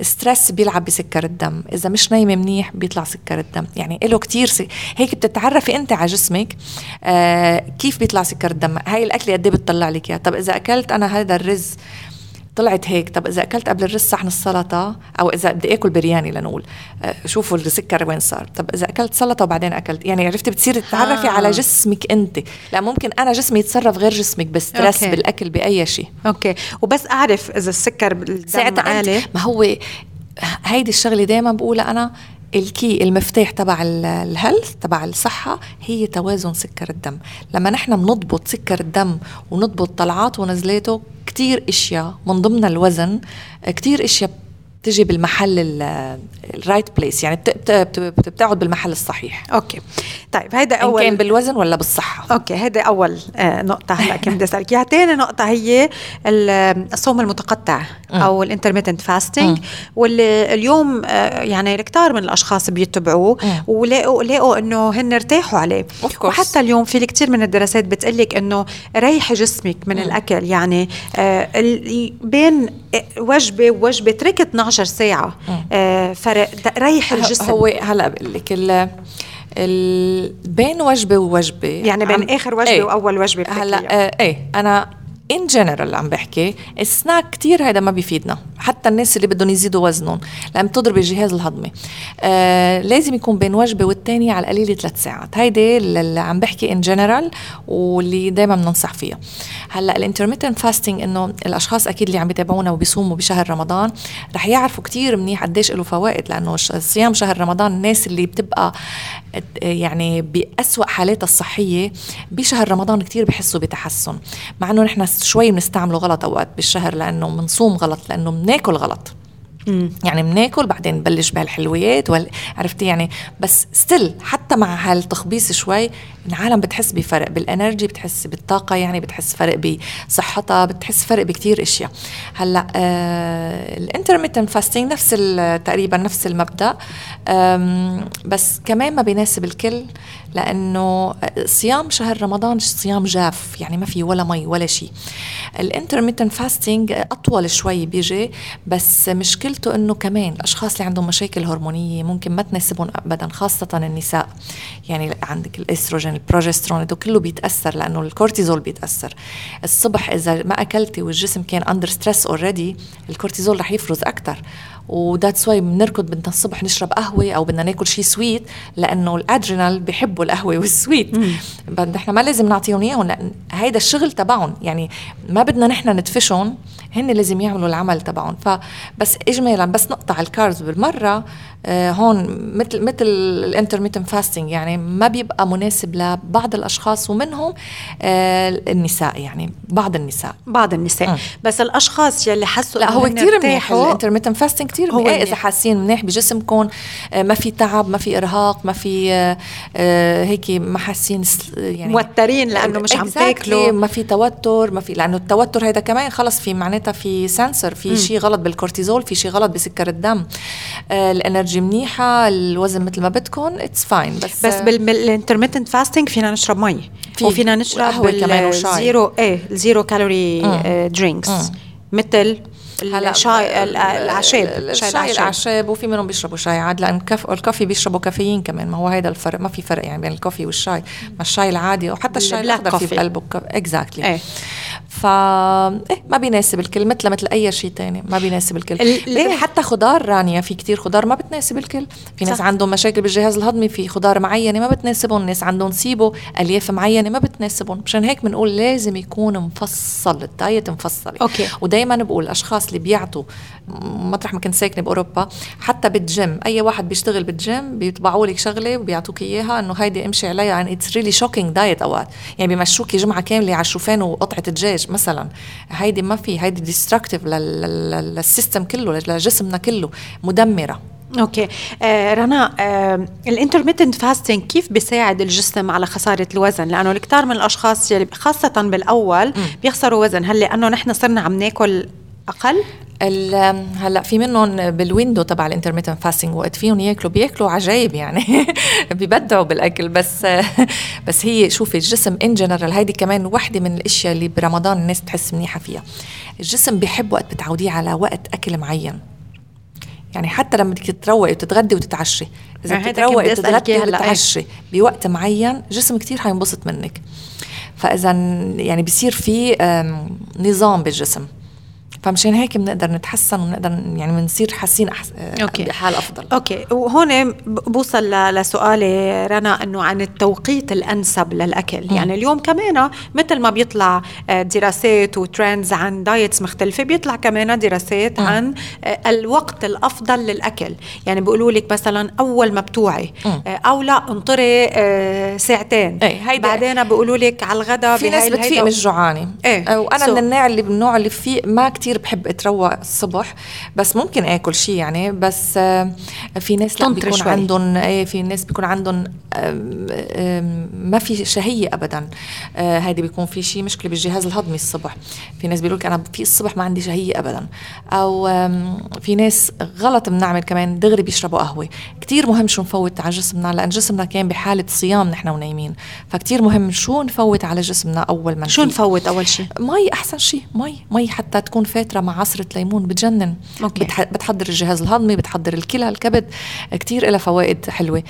stress بيلعب بسكر الدم. إذا مش نايمة منيح بيطلع سكر الدم. يعني له كثير س... هيك بتتعرفي أنت على جسمك آه كيف بيطلع سكر الدم. هاي الأكلة قد إيه بتطلع لك إياها؟ طب إذا أكلت أنا هذا الرز طلعت هيك طب إذا أكلت قبل الرز صحن السلطة أو إذا بدي آكل برياني لنقول. آه، شوفوا السكر وين صار. طب إذا أكلت سلطة وبعدين أكلت يعني عرفتي بتصيري تتعرفي آه. على جسمك أنت. لا ممكن أنا جسمي يتصرف غير جسمك ب stress okay. بالأكل بأي شيء. okay. وبس أعرف إذا السكر عالي. ما هو هيدي الشغلة دائما بقولها أنا ال key المفتاح تبع ال health تبع الصحة هي توازن سكر الدم. لما نحن بنضبط سكر الدم ونضبط طلعاته ونزلاته كتير إشياء من ضمن الوزن كتير إشياء بتجي بالمحل ال right place يعني بتقعد بالمحل الصحيح. أوكي. طيب هيدا اول إن كان بالوزن ولا بالصحة؟ أوكي هيدا أول آه، نقطة هلا كنت بدي أسألك إياها. ثاني نقطة هي الصوم المتقطع أو ال intermittent fasting واللي اليوم آه، يعني الكثار من الأشخاص بيتبعوه ولاقوا لاقوا إنه هن ارتاحوا عليه. وحتى اليوم في الكثير من الدراسات بتقلك إنه ريحي جسمك من الأكل. يعني آه، بين وجبة ووجبة تركت 12 12 ساعه فرق ريح الجسم. هو هلا بقول لك بين وجبة ووجبة يعني بين آخر وجبة إيه. وأول وجبة هلا آه إيه. أنا in general عم بحكي السناك كتير هذا ما بيفيدنا. حتى الناس اللي بدهم يزيدوا وزنهم لأن بتضرب الجهاز الهضمي. آه لازم يكون بين وجبة والتانية على القليل ثلاث ساعات. هيدي اللي عم بحكي in general واللي دائما بننصح فيها. هلا ال intermittent fasting إنه الأشخاص أكيد اللي عم يتابعونا وبيصوموا بشهر رمضان رح يعرفوا كتير منيح قديش له فوائد لأنه صيام شهر رمضان الناس اللي بتبقى يعني بأسوأ حالاتها الصحية بشهر رمضان كتير بحسوا بتحسن مع إنه نحن شوي بنستعمله غلط أوقات بالشهر لأنه بنصوم غلط لأنه بناكل غلط مم. يعني بناكل بعدين نبلش بهالحلويات وال... عرفتي يعني بس still حتى مع هالتخبيص شوي العالم بتحس بفرق بال energy بتحس بالطاقة يعني بتحس فرق بصحتها بتحس فرق بكتير أشياء. هلأ آه ال intermittent fasting نفس تقريبا نفس المبدأ. بس كمان ما بيناسب الكل لأنه صيام شهر رمضان صيام جاف يعني ما في ولا مي ولا شيء ال intermittent fasting أطول شوي بيجي بس مشكلته إنه كمان الأشخاص اللي عندهم مشاكل هرمونية ممكن ما تناسبهم ابدا خاصة النساء. يعني عندك الإستروجين البروجسترون هدول كله بيتاثر لأنه الكورتيزول بيتأثر. الصبح إذا ما أكلتي والجسم كان under stress already الكورتيزول رح يفرز أكثر و that's why بنركض بدنا الصبح نشرب قهوة أو بدنا ناكل شيء sweet لأنه الأدرينال بحبوا القهوة وال sweet نحن ما لازم نعطيهم إياهم لأن هيدا الشغل تبعهم. يعني ما بدنا نحن ندفشهم هن لازم يعملوا العمل تبعهم. فبس اجمالا بس نقطع ال carbs بالمرة آه هون مثل مثل ال intermittent fasting يعني ما بيبقى مناسب لبعض الأشخاص ومنهم آه النساء يعني بعض النساء. بعض النساء. م. بس الأشخاص يلي حسوا لا هو كثير منيح ال intermittent fasting كثير منيح إيه إذا حاسين منيح بجسمكم آه ما في تعب ما في إرهاق ما في آه, آه، هيك ما حاسين يعني موترين لأنه مش عم تاكلوا. ما في توتر ما في لأنه التوتر هيدا كمان خلص في معناتها في sensor في شيء غلط بالكورتيزول في شيء غلط بسكر الدم. آه ال energy منيحة الوزن مثل ما بدكم it's fine بس بس بال intermittent fasting فينا نشرب مي. في وفينا نشرب كمان وشاي. zero إيه zero calorie drinks مثل هلا شاي الاعشاب الشاي الاعشاب وفي منهم بيشربوا شاي. عاد لأن كف الكافي بيشربوا كافيين كمان. ما هو هيدا الفرق ما في فرق يعني بين الكافي والشاي. ما الشاي العادي وحتى الشاي الأخضر في بقلبه exactly. ف إيه ما بيناسب الكل مثل مثل أي شيء تاني ما بيناسب الكل. ال... حتى خضار رانيا في كتير خضار ما بتناسب الكل. في ناس صح. عندهم مشاكل بالجهاز الهضمي في خضار معينة ما بتناسبهم ناس عندهم SIBO ألياف معينة ما بتناسبهم. مشان هيك بنقول لازم يكون مفصل ال diet مفصله أوكي. ودائما بقول الاشخاص اللي بيعطوا مطرح ما كنت ساكنة بأوروبا حتى بالجيم أي واحد بيشتغل بالجيم بيطبعوا لك شغلة وبيعطوك إياها إنه هيدي امشي عليها. يعني it's really shocking diet أوقات. يعني بيمشوكي جمعه كاملة على شوفان وقطعة دجاج مثلا هيدي ما في هيدي destructive لل system كله لجسمنا كله مدمرة. أوكي. آه رنا آه ال intermittent fasting كيف بيساعد الجسم على خسارة الوزن؟ لأنه الكثار من الأشخاص يلي خاصة بالأول بيخسروا وزن. هل لأنه نحن صرنا عم ناكل أقل؟ هلا في منهم بال window تبع ال intermittent fasting وقت فيهم ياكلوا بياكلوا عجايب يعني ببدعوا بالأكل. بس بس هي شوفي الجسم in general هيدي كمان وحدة من الأشياء اللي برمضان الناس بتحس منيحة فيها. الجسم بحب وقت بتعوديه على وقت أكل معين. يعني حتى لما بدك تتروقي وتتغدي وتتعشي إذا يعني بتتروقي وتتغدي وتتعشي بوقت معين جسم كتير حينبسط منك. فإذا يعني بصير في نظام بالجسم. فمشان هيك بنقدر نتحسن وبنقدر يعني بنصير حاسين أحس... أوكي. بحال أفضل أوكي وهون بوصل لسؤالي رنا إنه عن التوقيت الأنسب للأكل م. يعني اليوم كمان مثل ما بيطلع آه، دراسات و trends عن diets مختلفة بيطلع كمان دراسات م. عن آه، الوقت الأفضل للأكل يعني بيقولوا لك مثلا أول ما بتوعي آه، أو لا انطري ساعتين إيه بعدين بيقولوا لك على الغداء في ناس بتفيق مش جوعانه إيه وأنا so. من النوع اللي من النوع اللي فيه ما كتير كتير بحب أتروق الصبح بس ممكن آكل شيء يعني بس آه، في ناس لا بيكون شوي. عندهم إيه في ناس بيكون عندهم ما في شهية ابدا. هذه آه، بيكون في شيء مشكلة بالجهاز الهضمي الصبح. في ناس بيقولوا أنا في الصبح ما عندي شهية ابدا. أو في ناس غلط بنعمل كمان دغري بيشربوا قهوة. كتير مهم شو نفوت على جسمنا لأن جسمنا كان بحالة صيام نحن ونايمين. فكتير مهم شو نفوت على جسمنا أول ما شو نفوت أول شيء مي أحسن شيء مي مي حتى تكون فاتره مع عصرة ليمون بتجنن أوكي. بتحضر الجهاز الهضمي بتحضر الكلى الكبد كتير لها فوائد حلوة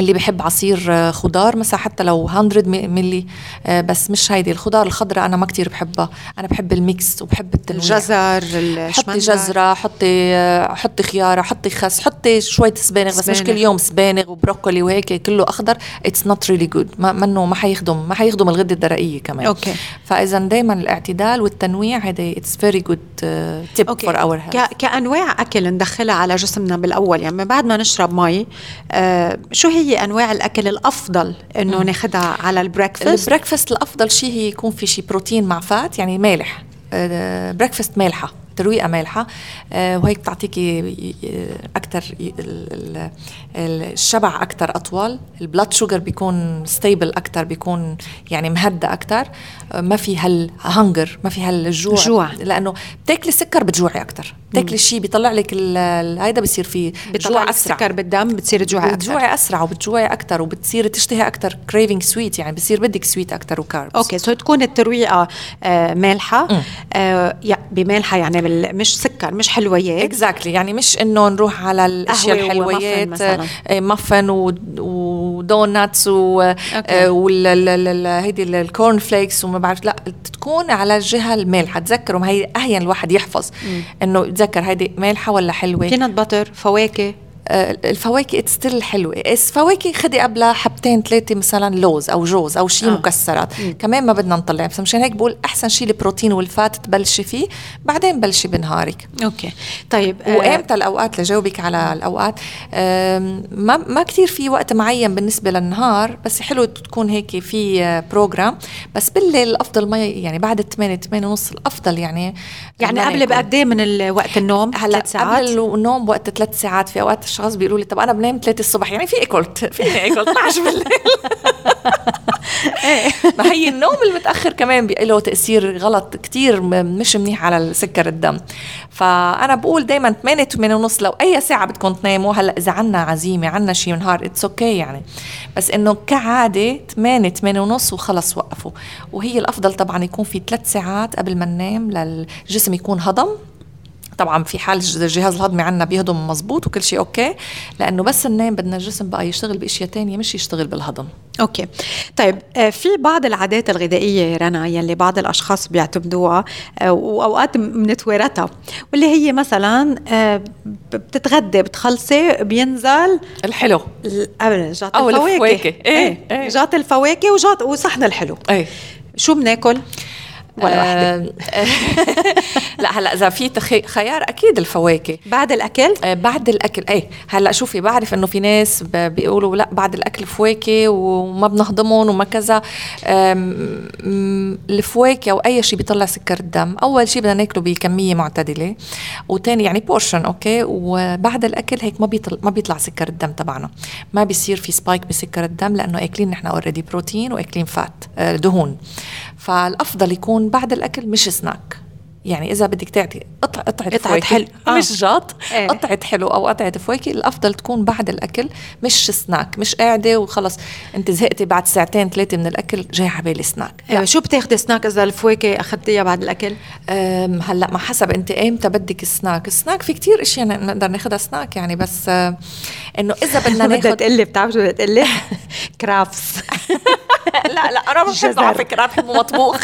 اللي بحب عصير آه، خضار مثلا حتى لو 100 ملي آه، بس مش هيدي. الخضار الخضراء أنا ما كتير بحبها. أنا بحب ال mix وبحب التنويع. الجزر حطي جزرة حطي آه، حطي خيارة حطي خس حطي شوية سبانغ بس مش كل يوم سبانغ وبروكولي وهيك كله أخضر. it's not really good ما منه ما حيخدم ما حيخدم الغدة الدرقية كمان. okay. فإذا دائما الاعتدال والتنويع هذا it's very good tip for our كأنواع أكل ندخلها على جسمنا بالأول. يعني بعد ما نشرب مي آه شو هي هي أنواع الأكل الأفضل إنه ناخذها على ال breakfast؟ ال breakfast الأفضل شيء هي يكون في شيء بروتين مع fat يعني مالح. breakfast آه، مالحة. ترويقه مالحه آه، وهيك بتعطيكي أكثر الشبع أكثر اطول ال blood sugar بيكون stable أكثر بيكون يعني مهدى أكثر آه، ما في هال hunger ما في هالجوع جوع. لأنه بتاكلي سكر بتجوعي أكثر بتاكلي شيء بيطلع لك هيدا بصير في جوع أسرع. سكر. بالدم بتصير تجوعي أكثر بتجوعي أسرع وبتجوعي أكثر وبتصير تشتهي أكثر craving sweet يعني بصير بدك sweet أكثر و carbs okay so تكون الترويقة آه مالحة. بمالحة يعني مش سكر مش حلويات. exactly exactly. يعني مش إنه نروح على الأشياء الحلويات muffin و donuts وهيدي ال corn flakes وما بعرف لا تكون على الجهه المالحه تذكروا هي أهين الواحد يحفظ إنه يتذكر هيدي مالحه ولا حلوة. peanut butter فواكه. آه، الفواكه still حلوة. الفواكه خدي قبلها حبتين ثلاثة مثلا لوز أو جوز أو شيء آه. مكسرات. مم. كمان ما بدنا نطلع. بس مشان هيك بقول أحسن شيء ال protein وال fat تبلشي فيه بعدين بلشي بنهارك. okay. طيب آه وامتى الأوقات؟ لجاوبك على الأوقات. ما ما كثير في وقت معين بالنسبة للنهار بس حلو تكون هيك في program بس بالليل الافضل ما يعني بعد 8 8 ونص الأفضل يعني يعني قبل بقد إيه من وقت النوم؟ هلأ قبل النوم وقت ثلاث ساعات. في أوقات اشخاص بيقولوا لي طب أنا بنام 3 الصبح. يعني في اكلت فيني اكل 12 بالليل. ما هي النوم المتأخر كمان له تأثير غلط كتير مش منيح على سكر الدم. فأنا بقول دائما 8 8 ونص لو أي ساعة بدكم تناموا. هلأ إذا عنا عزيمة عنا شيء نهار it's okay يعني. بس إنه كعادة 8 8 ونص وخلص وقفوا. وهي الأفضل طبعا يكون في ثلاث ساعات قبل ما ننام للجسم يكون هضم. طبعا في حال الجهاز الهضمي عنا بيهضم مزبوط وكل شيء okay لأنه بس ننام بدنا الجسم بقى يشتغل بإشياء تانية مش يشتغل بالهضم. okay. طيب آه، في بعض العادات الغذائية رنا يلي بعض الأشخاص بيعتمدوها آه، وأوقات بنتوارثها واللي هي مثلا آه، بتتغدى بتخلصي بينزل الحلو. قبل جات الفواكه. إيه, إيه. جات الفواكه وجات وصحن الحلو. إيه. شو بناكل؟ ولا وحده لا هلا إذا في خيار أكيد الفواكه. بعد الأكل؟ آه بعد الأكل. إيه هلا شوفي بعرف إنه في ناس بيقولوا لا بعد الأكل فواكه وما بنهضمهم وما كذا. الفواكه أو أي شيء بيطلع سكر الدم. أول شيء بدنا ناكله بكمية معتدلة. وثاني يعني portion okay؟ وبعد الأكل هيك ما بيطلع ما بيطلع سكر الدم تبعنا. ما بيصير في spike بسكر الدم لأنه أكلين نحن already protein وأكلين fat آه، دهون. فالأفضل يكون بعد الأكل مش سناك يعني إذا بدك تعطي قطع قطعه قطعه حلو. آه. مش جاط. إيه. قطعه حلو أو قطعه فواكه الأفضل تكون بعد الأكل مش سناك مش قاعدة وخلص. أنت زهقتي بعد ساعتين ثلاثة من الأكل جاي على بالي سناك. إيه. شو بتاخذي سناك إذا الفواكه اخذتيها بعد الأكل؟ هلأ ما حسب أنت ايمتى بدك السناك. السناك في كتير إشياء نقدر ناخذها سناك يعني بس إنه إذا بدنا ناخذ بدها تقلي بتعرف شو بدها تقلي؟ كرافس. لا لا أنا بحبه على فكرة بحبه مطبوخ.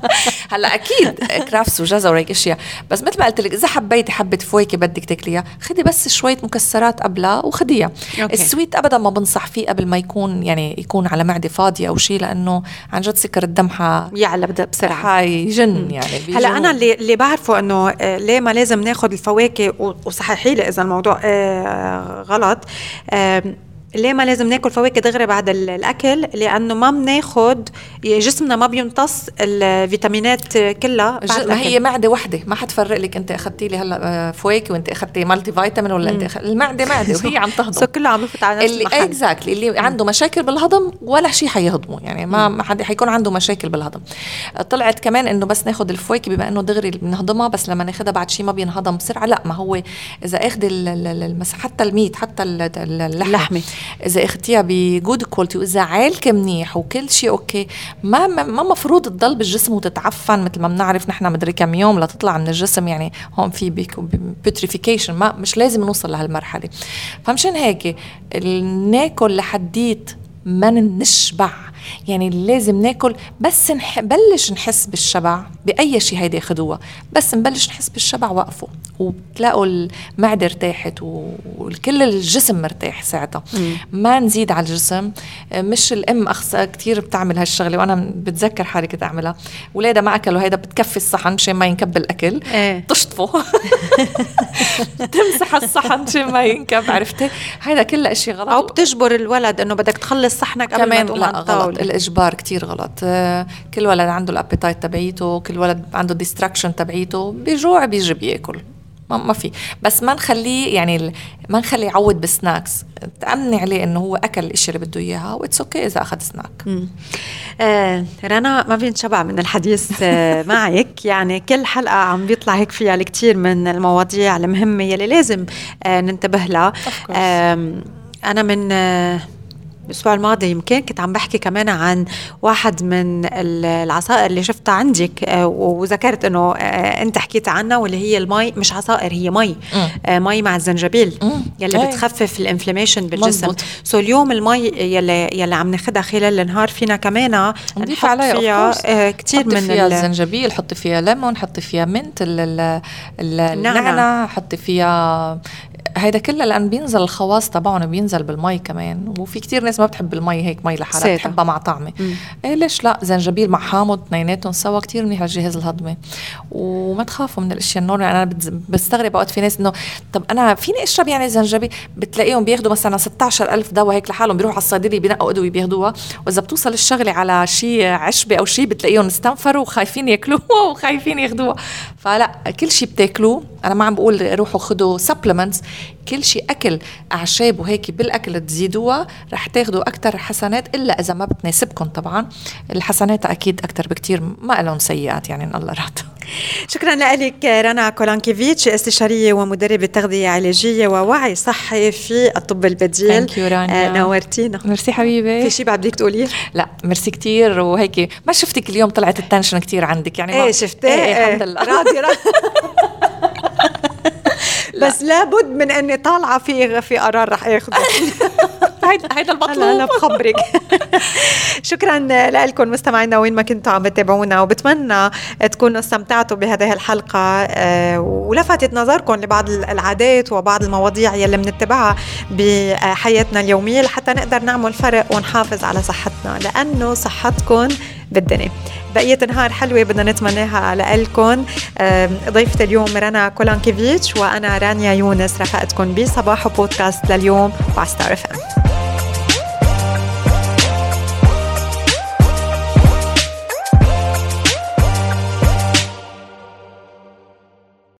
هلأ أكيد كرافس وجزر وهيك أشياء. بس مثل ما قلت لك إذا حبيتي حبة فواكه بدك تاكليها خدي بس شوية مكسرات قبلها وخديها. ال sweet ابدا ما بنصح فيه قبل ما يكون يعني يكون على معدة فاضية أو شيء لأنه عن جد سكر الدم يعلى بسرعة. حيجن يعني هلأ أنا اللي اللي بعرفه إنه آه، ليه ما لازم ناخذ الفواكه وصححي لي إذا الموضوع آه، غلط. ليه ما لازم ناكل فواكه دغري بعد الأكل؟ لأنه ما بناخد جسمنا ما بيمتص الفيتامينات كلها بعد ما هي معدة وحدة. ما حتفرق لك أنت أخذتي لي هلأ آه، فواكه وأنت أخذتي multivitamin ولا أنت أخ... المعدة معدة وهي عم تهضم. so كله عم يفوت على نفس اللي exactly اللي عنده مشاكل بالهضم ولا شيء حيهضمه. يعني ما ما حد حيكون عنده مشاكل بالهضم. طلعت كمان إنه بس ناخذ الفواكه بما إنه دغري بنهضمها بس لما ناخذها بعد شيء ما بينهضم بسرعة. لأ ما هو إذا أخذ حتى ال meat حتى اللحمة. إذا اخذتيها ب good quality وإذا عالكه منيح وكل شيء okay ما ما مفروض تضل بالجسم وتتعفن مثل ما بنعرف نحن مدري كم يوم لتطلع من الجسم يعني هون في putrefaction ما مش لازم نوصل لهالمرحلة. فمشان هيك ناكل لحديت ما نشبع. يعني لازم ناكل بس نبلش نحس بالشبع بأي شيء هيدي خدوها بس نبلش نحس بالشبع وقفوا وبتلاقوا المعدة ارتاحت وكل الجسم مرتاح ساعتها. ما نزيد على الجسم. مش الأم اخص كثير بتعمل هالشغلة وأنا بتذكر حالي كنت أعملها. اولادها ما أكلوا هيدا بتكفي الصحن مشان ما ينكب الأكل. إيه. تشطفه تمسح الصحن مشان ما ينكب عرفتي؟ هيدا كله اشياء غلط. أو بتجبر الولد إنه بدك تخلص صحنك قبل ما تقوم لا غلط. الإجبار كتير غلط. آه، كل ولد عنده ال appetite تبعيته كل ولد عنده ال distraction تبعيته بجوع بيجي بيأكل. ما, ما في. بس ما نخليه يعني ما نخليه يعود ب snacks. تأمني عليه إنه هو أكل الاشياء اللي بده إياها و it's okay إذا أخذ سناك. آه رنا ما بينشبع من الحديث آه معك. يعني كل حلقة عم بيطلع هيك فيها الكثير من المواضيع المهمة يلي لازم آه ننتبه لها. آه أنا من آه الأسبوع الماضي يمكن كنت عم بحكي كمان عن واحد من العصائر اللي شفتها عندك آه، وذكرت إنه آه، أنت حكيت عنها واللي هي المي مش عصائر هي مي. آه، مي مع الزنجبيل يلي أي. بتخفف ال inflammation بالجسم. so اليوم المي يلي يلي عم ناخذها خلال النهار فينا كمان نضيف عليها فيها كثير من فيها الزنجبيل حطي فيها ليمون حطي فيها mint النعناع حطي فيها هيدا كله لأن بينزل الخواص تبعهم بينزل بالمي كمان. وفي كتير ناس ما بتحب المي هيك مي لحالها بتحبها مع طعمة. إيه ليش لا؟ زنجبيل مع حامض اثنيناتهم سوا كتير منيح للجهاز الهضمي. وما تخافوا من الأشياء ال normal. أنا بستغرب أوقات في ناس إنه طب أنا فيني اشرب يعني زنجبيل؟ بتلاقيهم بياخذوا مثلا 16000 دواء هيك لحالهم بيروحوا على الصيدليه بينقوا أدوية بياخذوها وإذا بتوصل الشغلة على شيء عشبة أو شيء بتلاقيهم استنفروا وخايفين ياكلوها وخايفين ياخذوها فلا كل شيء بتاكلوه. أنا ما عم بقول روحوا خذوا supplements كل شيء أكل أعشاب وهيك بالأكل تزيدوها رح تاخذوا أكثر حسنات إلا إذا ما بتناسبكم طبعا. الحسنات أكيد أكثر بكثير ما لهم سيئات يعني الله رايت شكرا لك رنا كولانكيفيتش استشارية ومدربة تغذية علاجية ووعي صحي في الطب البديل. آه نورتينا. ميرسي حبيبي. في شيء بعد بدك تقوليه؟ لا ميرسي كثير وهيك. ما شفتك اليوم طلعت ال tension كثير عندك يعني إيه شفتي؟ إيه, إيه. الحمد لله. راضي راضي. بس لابد من أني طالعة في في قرار رح اخذه هيدا المطلوب أنا بخبرك. شكرا لكم مستمعينا وين ما كنتوا عم بتابعونا وبتمنى تكونوا استمتعتوا بهذه الحلقة آه، ولفتت نظركم لبعض العادات وبعض المواضيع يلي بنتبعها بحياتنا اليومية لحتى نقدر نعمل فرق ونحافظ على صحتنا. لأنه صحتكم بالدنيا. بقية نهار حلوة بدنا نتمناها لكم ضيفة اليوم رنا كولانكيفيتش وأنا رانيا يونس. رفقتكم بصباح بودكاست لليوم وعلى ستار اف ام